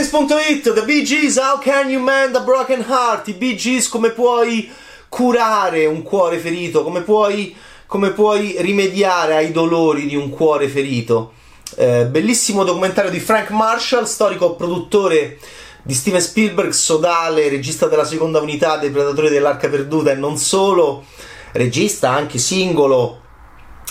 Rockdays.it, The Gees, How Can You Mend a Broken Heart? I Gees, come puoi curare un cuore ferito? Come puoi, come puoi rimediare ai dolori di un cuore ferito? Eh, bellissimo documentario di Frank Marshall, storico produttore di Steven Spielberg, sodale, regista della seconda unità dei Predatori dell'Arca Perduta e non solo, regista anche singolo,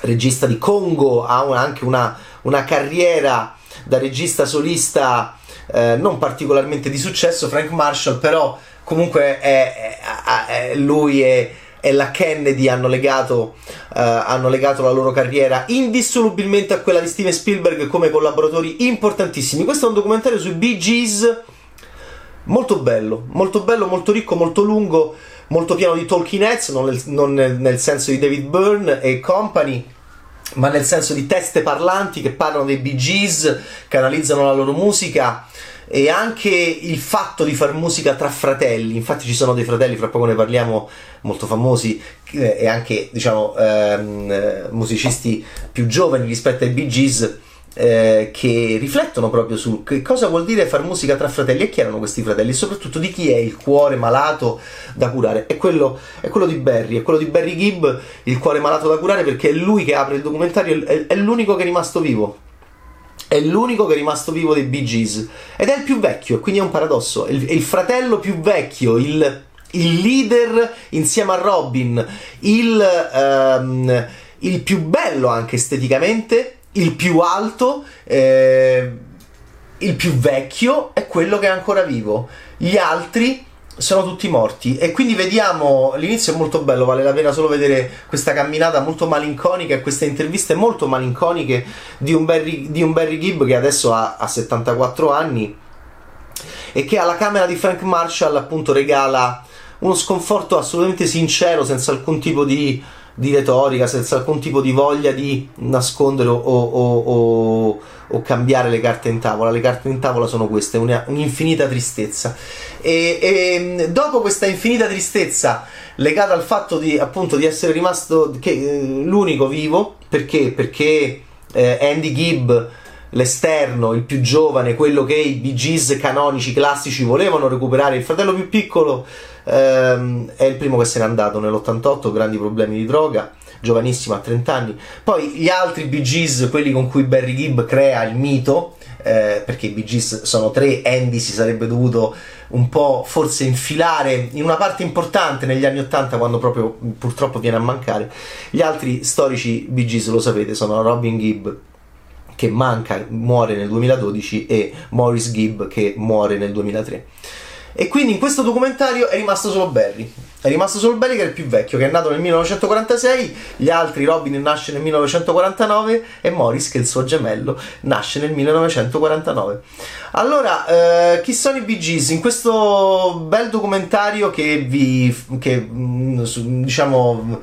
regista di Congo, ha anche una, una carriera da regista solista eh, non particolarmente di successo, Frank Marshall, però comunque è, è, è, lui e, la Kennedy hanno legato, uh, hanno legato la loro carriera indissolubilmente a quella di Steven Spielberg come collaboratori importantissimi. Questo è un documentario sui Bee Gees molto bello, molto bello, molto ricco, molto lungo, molto pieno di talking heads, non nel, non nel, nel senso di David Byrne e company ma nel senso di teste parlanti che parlano dei Bee Gees, che analizzano la loro musica e anche il fatto di fare musica tra fratelli. Infatti ci sono dei fratelli, fra poco ne parliamo, molto famosi eh, e anche diciamo ehm, eh, musicisti più giovani rispetto ai Bee Gees eh, che riflettono proprio su che cosa vuol dire fare musica tra fratelli e chi erano questi fratelli e soprattutto di chi è il cuore malato da curare. È quello, è quello di Barry, è quello di Barry Gibb, il cuore malato da curare perché è lui che apre il documentario, è, è l'unico che è rimasto vivo. È l'unico che è rimasto vivo dei Bee Gees ed è il più vecchio, quindi è un paradosso. È il, è il fratello più vecchio, il, il, leader insieme a Robin, il, um, il più bello anche esteticamente il più alto, eh, il più vecchio è quello che è ancora vivo. Gli altri sono tutti morti e quindi vediamo l'inizio è molto bello vale la pena solo vedere questa camminata molto malinconica e queste interviste molto malinconiche di un Barry, di un Barry Gibb che adesso ha, ha 74 anni e che alla camera di Frank Marshall appunto regala uno sconforto assolutamente sincero senza alcun tipo di di retorica, senza alcun tipo di voglia di nascondere o, o, o, o, cambiare le carte in tavola. Le carte in tavola sono queste, una, un'infinita tristezza. E, e, dopo questa infinita tristezza legata al fatto di, appunto, di essere rimasto che, eh, l'unico vivo, perché? Perché eh, Andy Gibb l'esterno, il più giovane, quello che i Bee Gees canonici classici volevano recuperare, il fratello più piccolo ehm, è il primo che se n'è andato nell'88, grandi problemi di droga, giovanissimo a 30 anni. Poi gli altri Bee Gees, quelli con cui Barry Gibb crea il mito, eh, perché i Bee Gees sono tre, Andy si sarebbe dovuto un po' forse infilare in una parte importante negli anni 80 quando proprio purtroppo viene a mancare. Gli altri storici Bee Gees, lo sapete, sono Robin Gibb che manca, muore nel 2012 e Morris Gibb che muore nel 2003. E quindi in questo documentario è rimasto solo Barry. È rimasto solo Barry che è il più vecchio, che è nato nel 1946, gli altri Robin nasce nel 1949 e Morris, che è il suo gemello, nasce nel 1949. Allora, eh, chi sono i Bee Gees? In questo bel documentario che vi... che mm, diciamo...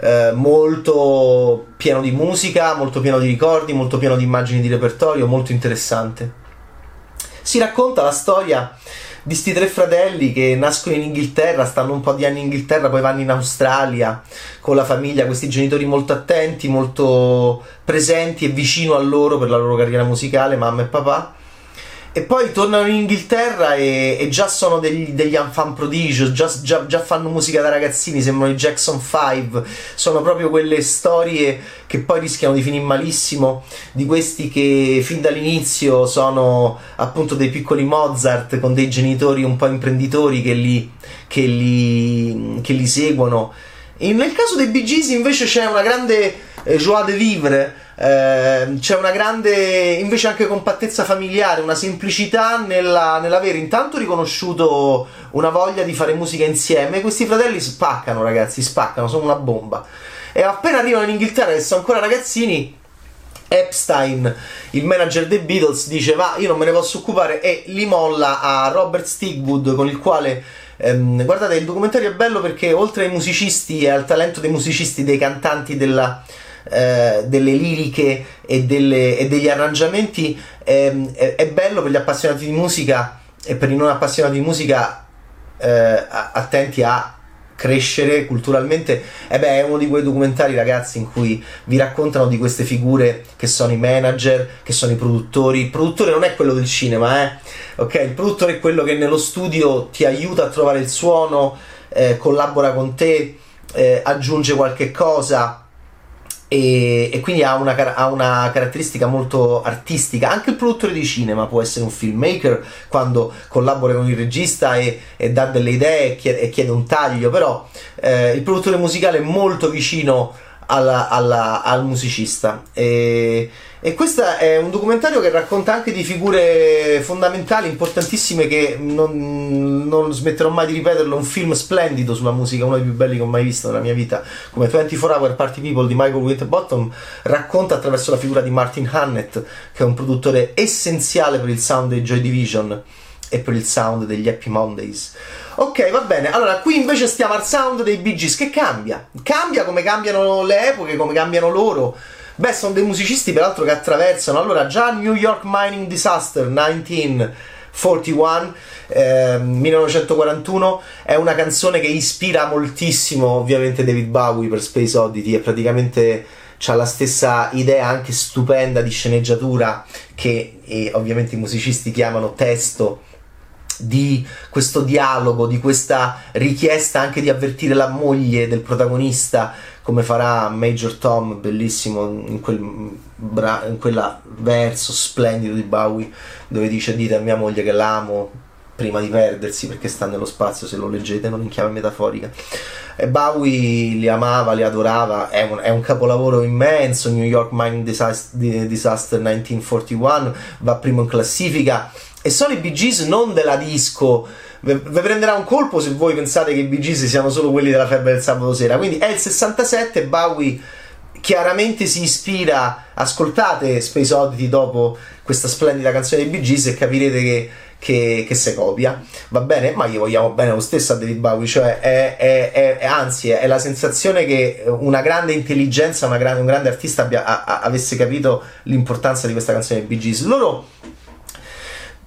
Eh, molto pieno di musica, molto pieno di ricordi, molto pieno di immagini di repertorio, molto interessante. Si racconta la storia di sti tre fratelli che nascono in Inghilterra, stanno un po' di anni in Inghilterra, poi vanno in Australia con la famiglia, questi genitori molto attenti, molto presenti e vicino a loro per la loro carriera musicale, mamma e papà e poi tornano in Inghilterra e, e già sono degli, degli enfant prodigio, già, già, già, fanno musica da ragazzini, sembrano i Jackson 5, sono proprio quelle storie che poi rischiano di finire malissimo, di questi che fin dall'inizio sono appunto dei piccoli Mozart con dei genitori un po' imprenditori che li, che li, che li seguono. E nel caso dei Bee Gees invece c'è una grande eh, joie de vivre, eh, c'è una grande invece anche compattezza familiare, una semplicità nella, nell'avere intanto riconosciuto una voglia di fare musica insieme. Questi fratelli spaccano, ragazzi, spaccano, sono una bomba. E appena arrivano in Inghilterra, che sono ancora ragazzini, Epstein, il manager dei Beatles, dice va, io non me ne posso occupare e li molla a Robert Stigwood con il quale ehm, guardate il documentario è bello perché oltre ai musicisti e al talento dei musicisti, dei cantanti della, eh, delle liriche e, delle, e degli arrangiamenti ehm, è, è, bello per gli appassionati di musica e per i non appassionati di musica eh, attenti a crescere culturalmente. E eh beh, è uno di quei documentari, ragazzi, in cui vi raccontano di queste figure che sono i manager, che sono i produttori. Il produttore non è quello del cinema, eh. Ok, il produttore è quello che nello studio ti aiuta a trovare il suono, eh, collabora con te, eh, aggiunge qualche cosa e, e quindi ha una, ha una, caratteristica molto artistica. Anche il produttore di cinema può essere un filmmaker quando collabora con il regista e, e dà delle idee e chiede, e chiede, un taglio, però eh, il produttore musicale è molto vicino alla, alla, al musicista. E, e questo è un documentario che racconta anche di figure fondamentali, importantissime, che non, non, smetterò mai di ripeterlo. Un film splendido sulla musica, uno dei più belli che ho mai visto nella mia vita, come 24 Hour Party People di Michael Winterbottom, racconta attraverso la figura di Martin Hannett, che è un produttore essenziale per il sound dei Joy Division e per il sound degli Happy Mondays. Ok, va bene. Allora, qui invece stiamo al sound dei Bee Gees, che cambia. Cambia come cambiano le epoche, come cambiano loro Beh, sono dei musicisti peraltro che attraversano. Allora, già New York Mining Disaster 1941, eh, 1941, è una canzone che ispira moltissimo ovviamente David Bowie per Space Oddity e praticamente ha la stessa idea anche stupenda di sceneggiatura che eh, ovviamente i musicisti chiamano testo di questo dialogo, di questa richiesta anche di avvertire la moglie del protagonista come farà Major Tom, bellissimo in quel, bra- in quella verso splendido di Bowie, dove dice dite a mia moglie che l'amo prima di perdersi perché sta nello spazio, se lo leggete non in chiave metaforica. E Bowie li amava, li adorava, è un, è un capolavoro immenso, New York Mining Disaster, Disaster 1941, va primo in classifica e sono i Bee Gees non della disco vi prenderà un colpo se voi pensate che i Bee Gees siano solo quelli della febbre del sabato sera. Quindi è il 67, Bowie chiaramente si ispira, ascoltate Space Oddity dopo questa splendida canzone dei Bee Gees e capirete che, che, che si copia, va bene? Ma gli vogliamo bene lo stesso a David Bowie, cioè è, è, è, anzi è la sensazione che una grande intelligenza, una grande, un grande artista abbia, a, a, avesse capito l'importanza di questa canzone dei Bee Gees. Loro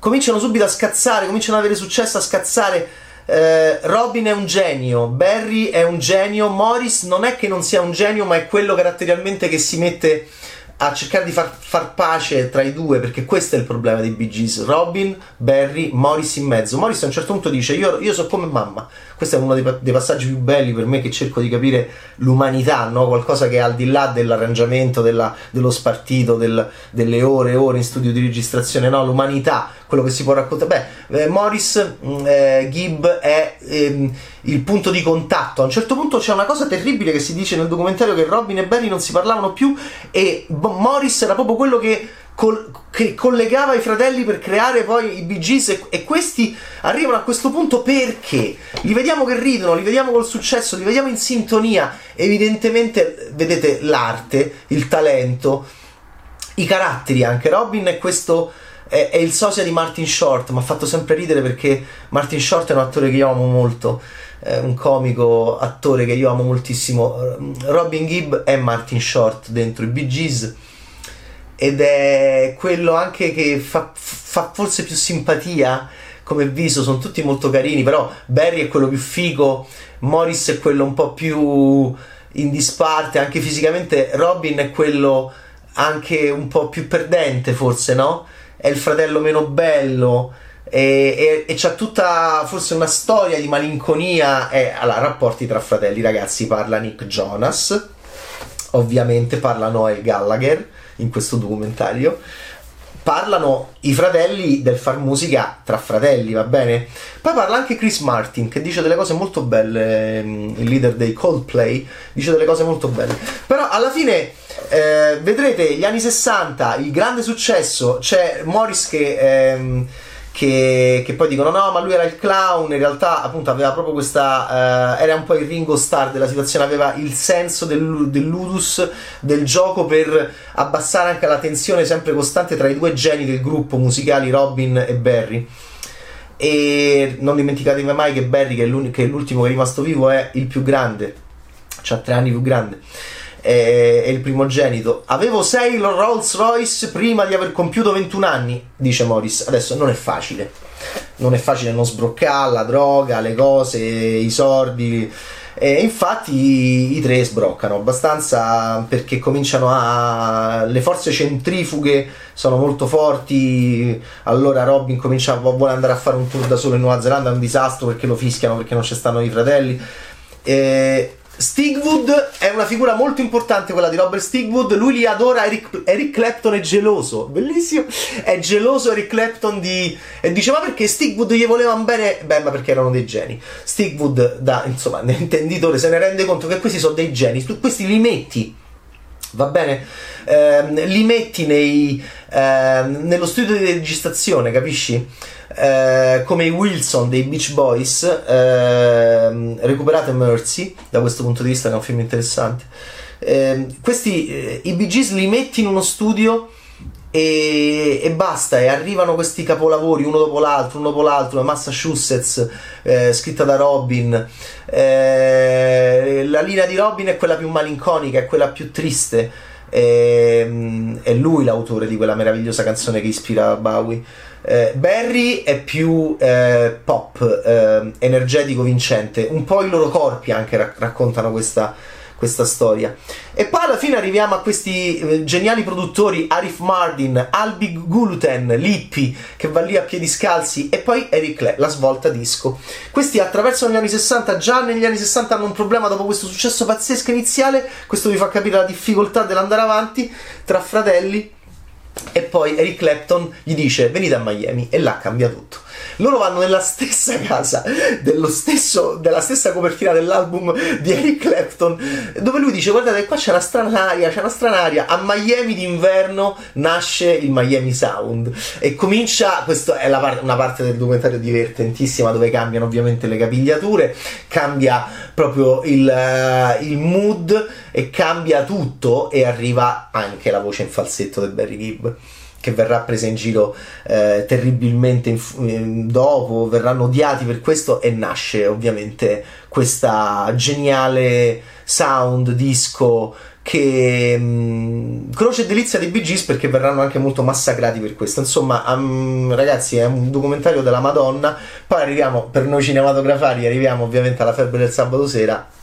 cominciano subito a scazzare, cominciano ad avere successo a scazzare. Eh, Robin è un genio, Barry è un genio, Morris non è che non sia un genio, ma è quello caratterialmente che si mette a cercare di far, far, pace tra i due, perché questo è il problema dei Bee Gees. Robin, Barry, Morris in mezzo. Morris a un certo punto dice: Io, io so come mamma. Questo è uno dei, dei, passaggi più belli per me che cerco di capire l'umanità, no? qualcosa che è al di là dell'arrangiamento, della, dello spartito, del, delle ore e ore in studio di registrazione, no? l'umanità, quello che si può raccontare. Beh, eh, Morris mm, eh, Gibb è. Ehm, il punto di contatto. A un certo punto c'è una cosa terribile che si dice nel documentario che Robin e Barry non si parlavano più e Morris era proprio quello che, col- che collegava i fratelli per creare poi i Bee Gees e-, e questi arrivano a questo punto perché li vediamo che ridono, li vediamo col successo, li vediamo in sintonia. Evidentemente vedete l'arte, il talento, i caratteri anche. Robin è questo è, è, il sosia di Martin Short. Mi ha fatto sempre ridere perché Martin Short è un attore che io amo molto eh, un comico attore che io amo moltissimo. Robin Gibb è Martin Short dentro i Bee Gees ed è quello anche che fa, fa forse più simpatia come viso, sono tutti molto carini, però Barry è quello più figo, Morris è quello un po' più in disparte, anche fisicamente Robin è quello anche un po' più perdente forse, no? È il fratello meno bello, e, e, e c'è tutta forse una storia di malinconia e allora, rapporti tra fratelli ragazzi parla Nick Jonas ovviamente parla Noel Gallagher in questo documentario parlano i fratelli del far musica tra fratelli, va bene? Poi parla anche Chris Martin che dice delle cose molto belle, ehm, il leader dei Coldplay, dice delle cose molto belle. Però alla fine eh, vedrete gli anni 60, il grande successo, c'è Morris che... Ehm, che, che, poi dicono no ma lui era il clown in realtà appunto aveva proprio questa uh, era un po' il Ringo Star della situazione aveva il senso del, del ludus del gioco per abbassare anche la tensione sempre costante tra i due geni del gruppo musicali Robin e Barry. E non dimenticatevi mai che Barry che è, che è l'ultimo che è rimasto vivo è il più grande ha tre anni più grande è, il primogenito. Avevo 6 Rolls Royce prima di aver compiuto 21 anni, dice Morris. Adesso non è facile. Non è facile non sbroccare la droga, le cose, i sordi. E infatti i, i tre sbroccano abbastanza perché cominciano a. le forze centrifughe sono molto forti. Allora Robin comincia vuole andare a fare un tour da solo in Nuova Zelanda, è un disastro perché lo fischiano perché non ci stanno i fratelli. E Stigwood è una figura molto importante quella di Robert Stigwood, lui li adora, Eric, Eric Clapton è geloso, bellissimo, è geloso Eric Clapton di... e dice ma perché Stigwood gli volevano bene? Beh ma perché erano dei geni. Stigwood da, insomma, l'intenditore se ne rende conto che questi sono dei geni, tu questi li metti, va bene? Eh, li metti nei, eh, nello studio di registrazione, capisci? Eh, come i Wilson dei Beach Boys, eh, recuperate Mercy, da questo punto di vista è un film interessante. Eh, questi, i Bee Gees li metti in uno studio e, e, basta, e arrivano questi capolavori uno dopo l'altro, uno dopo l'altro, Massachusetts, eh, scritta da Robin. Eh, la linea di Robin è quella più malinconica, è quella più triste. Eh, è lui l'autore di quella meravigliosa canzone che ispira Bowie. Eh, Barry è più eh, pop, eh, energetico, vincente. Un po' i loro corpi anche rac- raccontano questa, questa, storia. E poi alla fine arriviamo a questi eh, geniali produttori Arif Mardin, Albi Guluten, Lippi, che va lì a piedi scalzi, e poi Eric Cle, la svolta disco. Questi attraversano gli anni 60, già negli anni 60 hanno un problema dopo questo successo pazzesco iniziale. Questo vi fa capire la difficoltà dell'andare avanti tra fratelli e poi Eric Clapton gli dice venite a Miami e là cambia tutto. Loro vanno nella stessa casa, stesso, della stessa copertina dell'album di Eric Clapton, dove lui dice guardate qua c'è una strana aria, c'è una strana aria, a Miami d'inverno nasce il Miami Sound. E comincia, questa è part- una parte del documentario divertentissima dove cambiano ovviamente le capigliature, cambia proprio il, uh, il mood e cambia tutto e arriva anche la voce in falsetto del Barry Gibb che verrà presa in giro eh, terribilmente in, dopo, verranno odiati per questo e nasce ovviamente questa geniale sound disco che mh, conosce delizia dei Bee Gees perché verranno anche molto massacrati per questo. Insomma um, ragazzi è un documentario della Madonna. Poi arriviamo per noi cinematografari arriviamo ovviamente alla febbre del sabato sera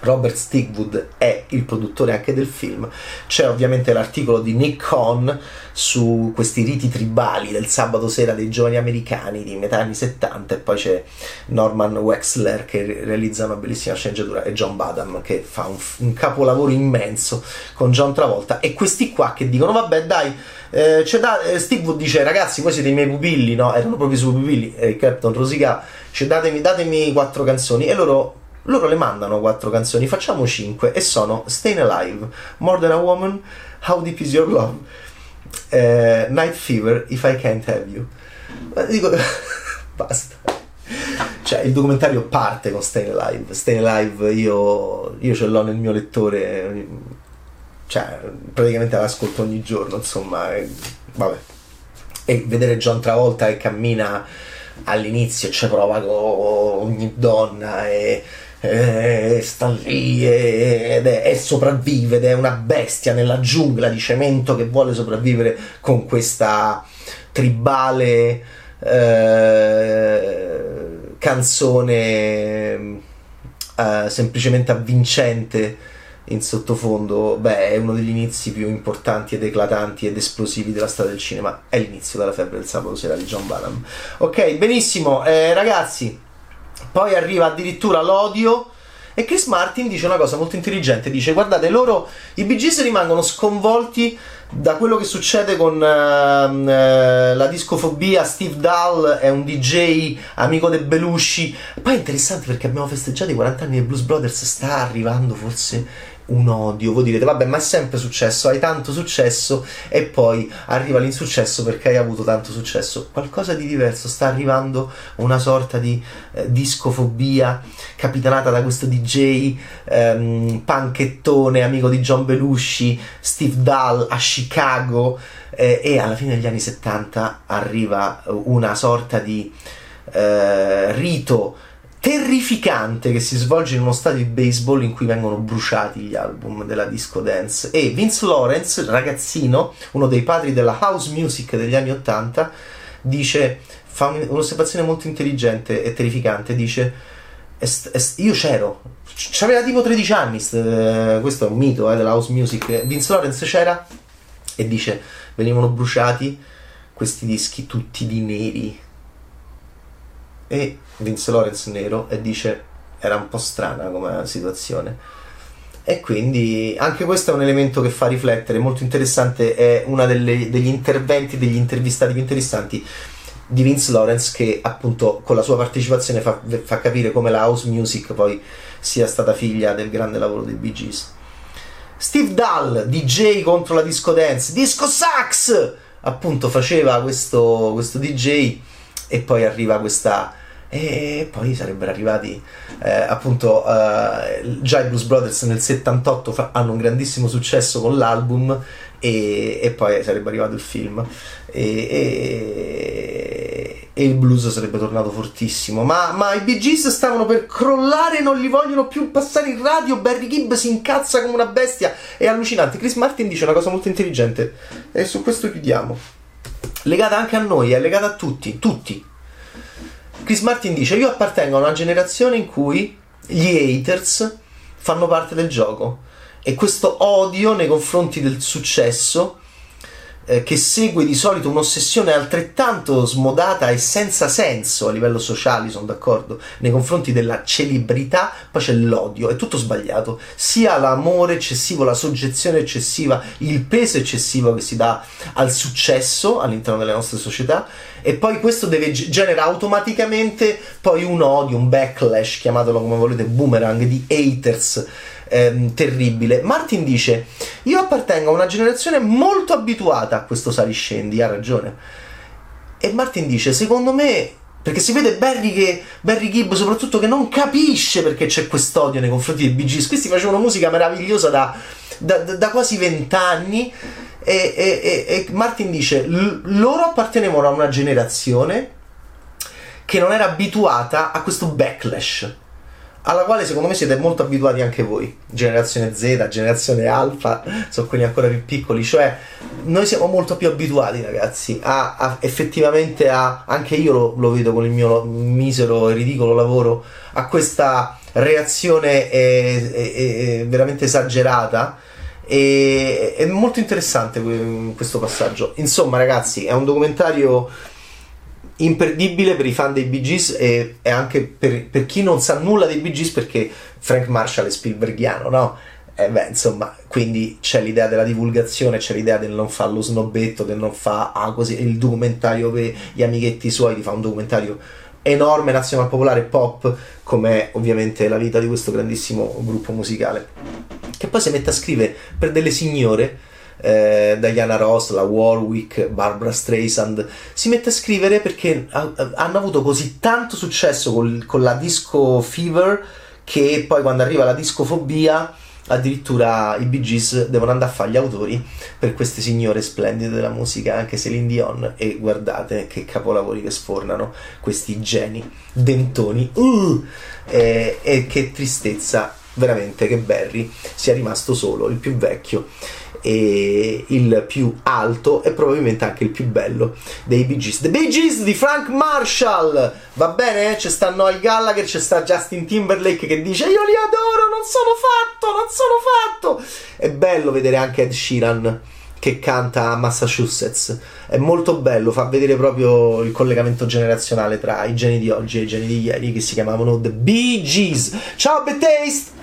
Robert Stigwood è il produttore anche del film. C'è ovviamente l'articolo di Nick Cohn su questi riti tribali del sabato sera dei giovani americani di metà anni 70 e poi c'è Norman Wexler che realizza una bellissima sceneggiatura e John Badham che fa un, un capolavoro immenso con John Travolta e questi qua che dicono vabbè dai eh, da, eh, Steve dice ragazzi voi siete i miei pupilli no? erano proprio i suoi pupilli e Captain Rosica cioè, datemi, datemi quattro canzoni e loro loro le mandano quattro canzoni, facciamo cinque e sono Stayin' Alive, More Than a Woman, How Deep Is Your Love, eh, Night Fever, If I Can't Have You. Ma dico, basta. Cioè, il documentario parte con Stayin' Alive. Stayin' Alive io, io ce l'ho nel mio lettore, cioè, praticamente l'ascolto ogni giorno, insomma, e, vabbè. E vedere John Travolta che cammina all'inizio, ci prova con ogni donna e eh, sta lì ed è, è, sopravvive ed è una bestia nella giungla di cemento che vuole sopravvivere con questa tribale eh, canzone eh, semplicemente avvincente in sottofondo, beh, è uno degli inizi più importanti ed eclatanti ed esplosivi della storia del cinema. È l'inizio della febbre del sabato sera di John Badham. Ok, benissimo, eh, ragazzi. Poi arriva addirittura l'odio. E Chris Martin dice una cosa molto intelligente: dice, guardate, loro i Gees rimangono sconvolti da quello che succede con uh, uh, la discofobia. Steve Dahl è un DJ amico del Belushi. Poi è interessante perché abbiamo festeggiato i 40 anni dei Blues Brothers. Sta arrivando forse un odio. Voi direte, vabbè, ma è sempre successo, hai tanto successo e poi arriva l'insuccesso perché hai avuto tanto successo. Qualcosa di diverso, sta arrivando una sorta di eh, discofobia capitanata da questo DJ ehm, panchettone, amico di John Belushi, Steve Dahl a Chicago eh, e alla fine degli anni 70 arriva una sorta di eh, rito terrificante che si svolge in uno stadio di baseball in cui vengono bruciati gli album della disco dance e Vince Lawrence, ragazzino, uno dei padri della house music degli anni 80, dice fa un'osservazione molto intelligente e terrificante, dice est, est, io c'ero, c'aveva tipo 13 anni, st- questo è un mito eh, della house music. Vince Lawrence c'era e dice: venivano bruciati questi dischi tutti di neri. E Vince Lawrence nero e dice: era un po' strana come situazione. E quindi anche questo è un elemento che fa riflettere, molto interessante, è uno degli interventi, degli intervistati più interessanti di Vince Lawrence che appunto con la sua partecipazione fa, fa, capire come la house music poi sia stata figlia del grande lavoro dei Bee Gees. Steve Dahl, DJ contro la disco dance, disco sax, appunto faceva questo, questo DJ e poi arriva questa e poi sarebbero arrivati eh, appunto uh, già i Blues Brothers nel 78 fa- hanno un grandissimo successo con l'album e, e poi sarebbe arrivato il film. E, e, e, il blues sarebbe tornato fortissimo. Ma, ma i Bee Gees stavano per crollare non li vogliono più passare in radio. Barry Gibb si incazza come una bestia. È allucinante. Chris Martin dice una cosa molto intelligente. E su questo chiudiamo. Legata anche a noi è legata a tutti tutti Chris Martin dice: Io appartengo a una generazione in cui gli haters fanno parte del gioco e questo odio nei confronti del successo eh, che segue di solito un'ossessione altrettanto smodata e senza senso a livello sociale, sono d'accordo, nei confronti della celebrità, poi c'è l'odio, è tutto sbagliato, sia l'amore eccessivo, la soggezione eccessiva, il peso eccessivo che si dà al successo all'interno delle nostre società e poi questo deve genera automaticamente poi un odio, un backlash, chiamatelo come volete, boomerang di haters ehm, terribile. Martin dice: Io appartengo a una generazione molto abituata a questo saliscendi, ha ragione. E Martin dice: Secondo me. Perché si vede Barry, che, Barry Gibb soprattutto che non capisce perché c'è quest'odio nei confronti dei Bee. Questi facevano musica meravigliosa da, da, da quasi vent'anni. E, e, e, Martin dice: loro appartenevano a una generazione che non era abituata a questo backlash alla quale secondo me siete molto abituati anche voi, generazione Z, generazione Alfa, sono quelli ancora più piccoli, cioè noi siamo molto più abituati ragazzi a, a effettivamente a, anche io lo, lo, vedo con il mio misero e ridicolo lavoro, a questa reazione eh, eh, eh, veramente esagerata. E, è molto interessante questo passaggio. Insomma, ragazzi, è un documentario imperdibile per i fan dei Bee Gees e, e anche per, per, chi non sa nulla dei Bee Gees perché Frank Marshall è Spielbergiano, no? E beh, insomma, quindi c'è l'idea della divulgazione, c'è l'idea del non fare lo snobetto, del non fare ah, il documentario per gli amichetti suoi, di fare un documentario enorme, nazionale popolare, pop, come ovviamente la vita di questo grandissimo gruppo musicale. Che poi si mette a scrivere per delle signore eh, Diana Ross, la Warwick, Barbara Streisand, si mette a scrivere perché ha, hanno avuto così tanto successo col, con la disco Fever che poi quando arriva la discofobia addirittura i Bee Gees devono andare a fare gli autori per queste signore splendide della musica, anche Celine Dion, e guardate che capolavori che sfornano questi geni, dentoni, uh, e, e che tristezza veramente che Barry sia rimasto solo, il più vecchio e il più alto e probabilmente anche il più bello dei Bee Gees. The Bee Gees di Frank Marshall, va bene? C'è sta Noel Gallagher, c'è sta Justin Timberlake che dice io li adoro, non sono fatto, non sono fatto. È bello vedere anche Ed Sheeran che canta a Massachusetts. È molto bello, fa vedere proprio il collegamento generazionale tra i geni di oggi e i geni di ieri che si chiamavano The Bee Gees. Ciao, Betaste!